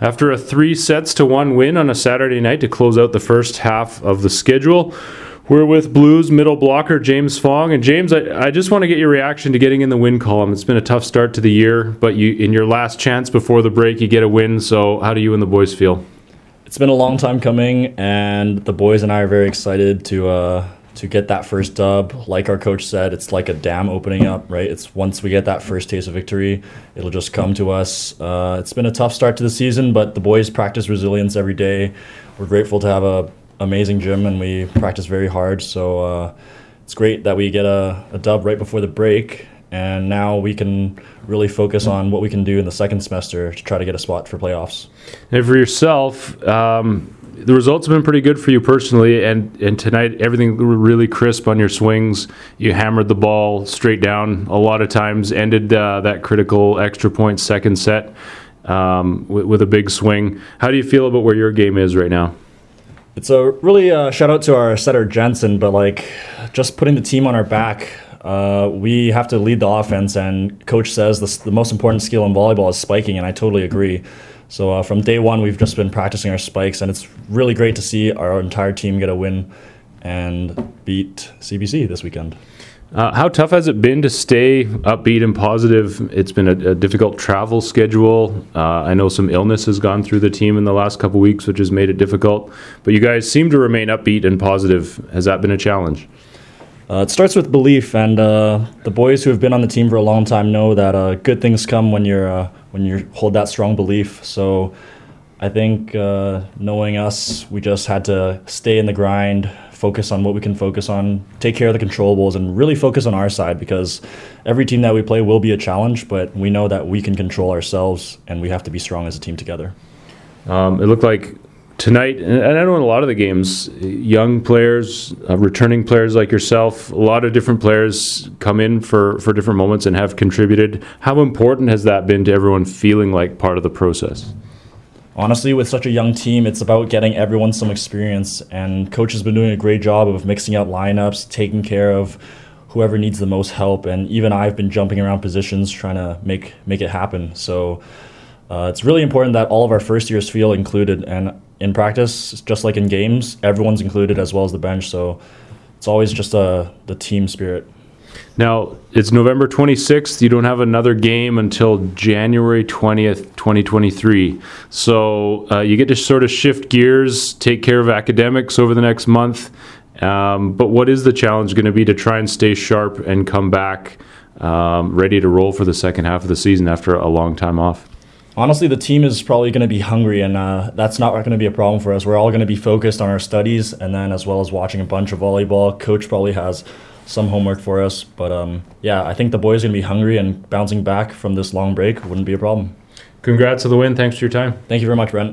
After a three sets to one win on a Saturday night to close out the first half of the schedule, we're with Blues middle blocker James Fong. And James, I, I just want to get your reaction to getting in the win column. It's been a tough start to the year, but you in your last chance before the break, you get a win. So, how do you and the boys feel? It's been a long time coming, and the boys and I are very excited to uh, to get that first dub. Like our coach said, it's like a dam opening up, right? It's once we get that first taste of victory, it'll just come to us. Uh, it's been a tough start to the season, but the boys practice resilience every day. We're grateful to have a amazing gym, and we practice very hard. So uh, it's great that we get a, a dub right before the break, and now we can really focus on what we can do in the second semester to try to get a spot for playoffs. And for yourself, um, the results have been pretty good for you personally, and, and tonight everything really crisp on your swings. You hammered the ball straight down a lot of times, ended uh, that critical extra point second set um, with, with, a big swing. How do you feel about where your game is right now? It's a really uh, shout out to our setter Jensen, but like just putting the team on our back. Uh, we have to lead the offense, and coach says this, the most important skill in volleyball is spiking, and I totally agree. So uh, from day one, we've just been practicing our spikes, and it's really great to see our entire team get a win and beat CBC this weekend. Uh, how tough has it been to stay upbeat and positive? It's been a, a difficult travel schedule. Uh, I know some illness has gone through the team in the last couple weeks, which has made it difficult. But you guys seem to remain upbeat and positive. Has that been a challenge? Uh, it starts with belief, and uh, the boys who have been on the team for a long time know that uh, good things come when you're uh, when you hold that strong belief. So, I think uh, knowing us, we just had to stay in the grind, focus on what we can focus on, take care of the controllables, and really focus on our side because every team that we play will be a challenge, but we know that we can control ourselves, and we have to be strong as a team together. Um, it looked like tonight, and I know in a lot of the games, young players, uh, returning players like yourself, a lot of different players come in for, for different moments and have contributed. How important has that been to everyone feeling like part of the process? Honestly, with such a young team, it's about getting everyone some experience, and coach has been doing a great job of mixing up lineups, taking care of whoever needs the most help, and even I've been jumping around positions trying to make make it happen. So uh, it's really important that all of our first years feel included, and in practice, just like in games, everyone's included as well as the bench. So it's always just uh, the team spirit. Now it's November 26th. You don't have another game until January 20th, 2023. So uh, you get to sort of shift gears, take care of academics over the next month. Um, but what is the challenge going to be to try and stay sharp and come back um, ready to roll for the second half of the season after a long time off? Honestly, the team is probably going to be hungry, and uh, that's not going to be a problem for us. We're all going to be focused on our studies, and then as well as watching a bunch of volleyball. Coach probably has some homework for us, but um, yeah, I think the boys are going to be hungry, and bouncing back from this long break wouldn't be a problem. Congrats to the win. Thanks for your time. Thank you very much, Brent.